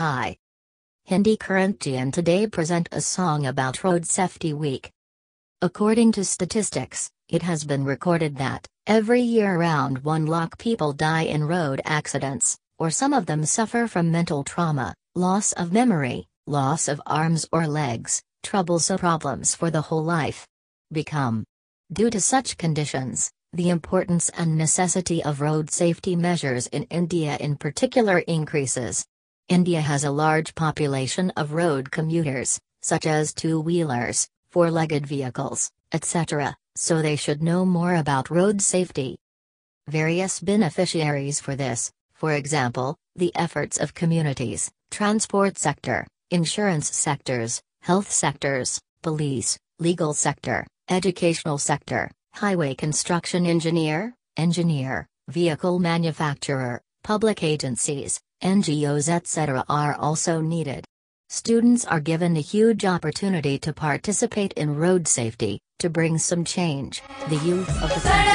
Hi. Hindi Current today present a song about Road Safety Week. According to statistics, it has been recorded that, every year around 1 lakh people die in road accidents, or some of them suffer from mental trauma, loss of memory, loss of arms or legs, troubles or problems for the whole life. Become. Due to such conditions, the importance and necessity of road safety measures in India in particular increases. India has a large population of road commuters, such as two-wheelers, four-legged vehicles, etc., so they should know more about road safety. Various beneficiaries for this, for example, the efforts of communities, transport sector, insurance sectors, health sectors, police, legal sector, educational sector, highway construction engineer, engineer, vehicle manufacturer, public agencies, NGOs etc. are also needed. Students are given a huge opportunity to participate in road safety, to bring some change. The youth of the country.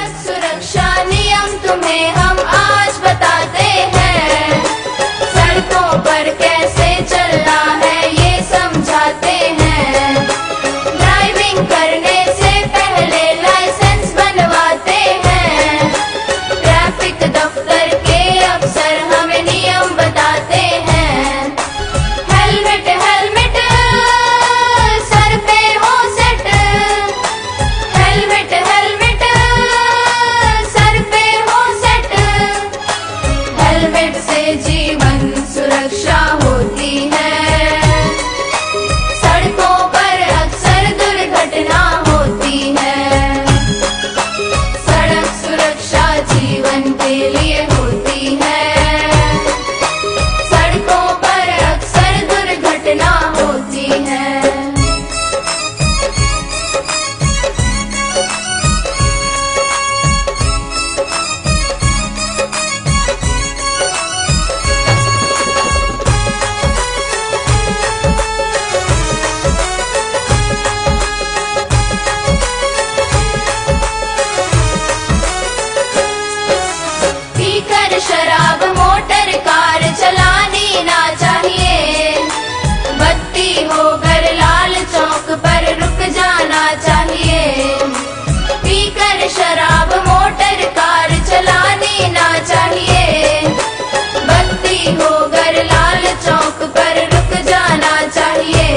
चौक पर रुक जाना चाहिए।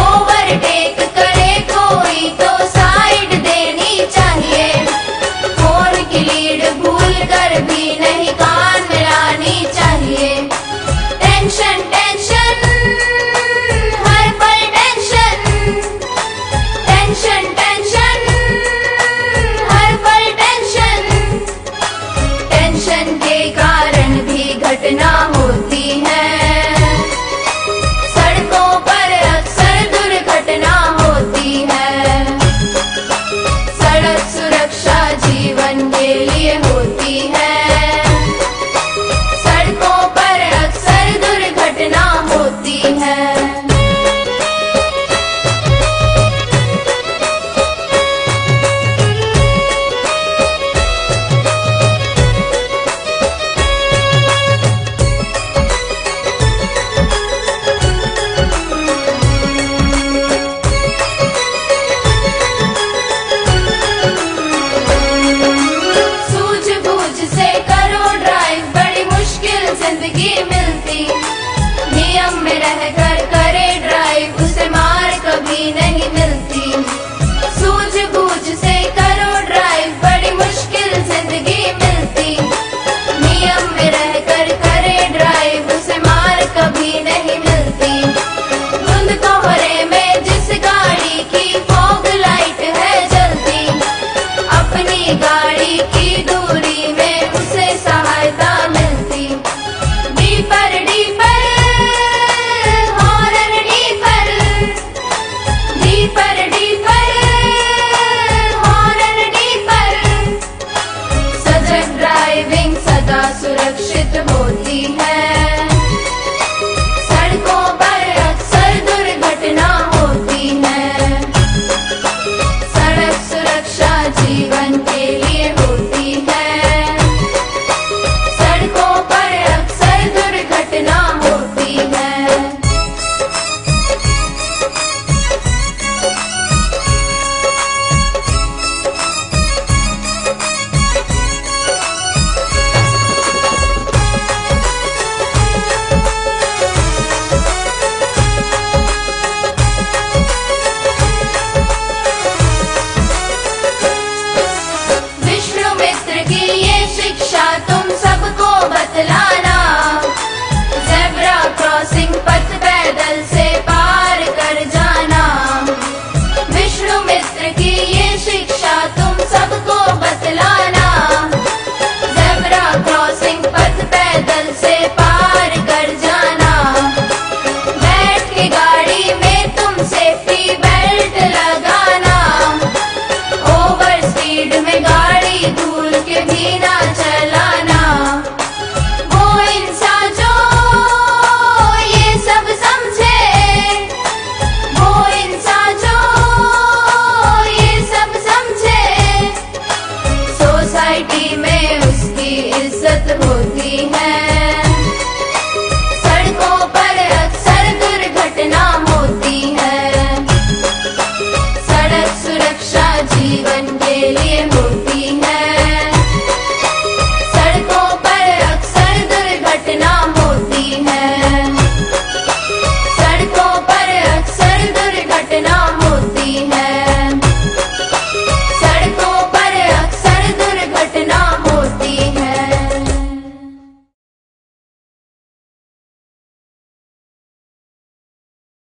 Overtake करे कोई तो side देनी चाहिए। Phone की लीड भूल कर भी नहीं कान मिलानी चाहिए। टेंशन टेंशन हर पल टेंशन टेंशन टेंशन हर पल टेंशन टेंशन के कारण भी घटना जीवन के लिए होती Baby सोसाइटी में उसकी इज़्ज़त होती है। सड़कों पर अक्सर दुर्घटना होती है। सड़क सुरक्षा जीवन के लिए होती है।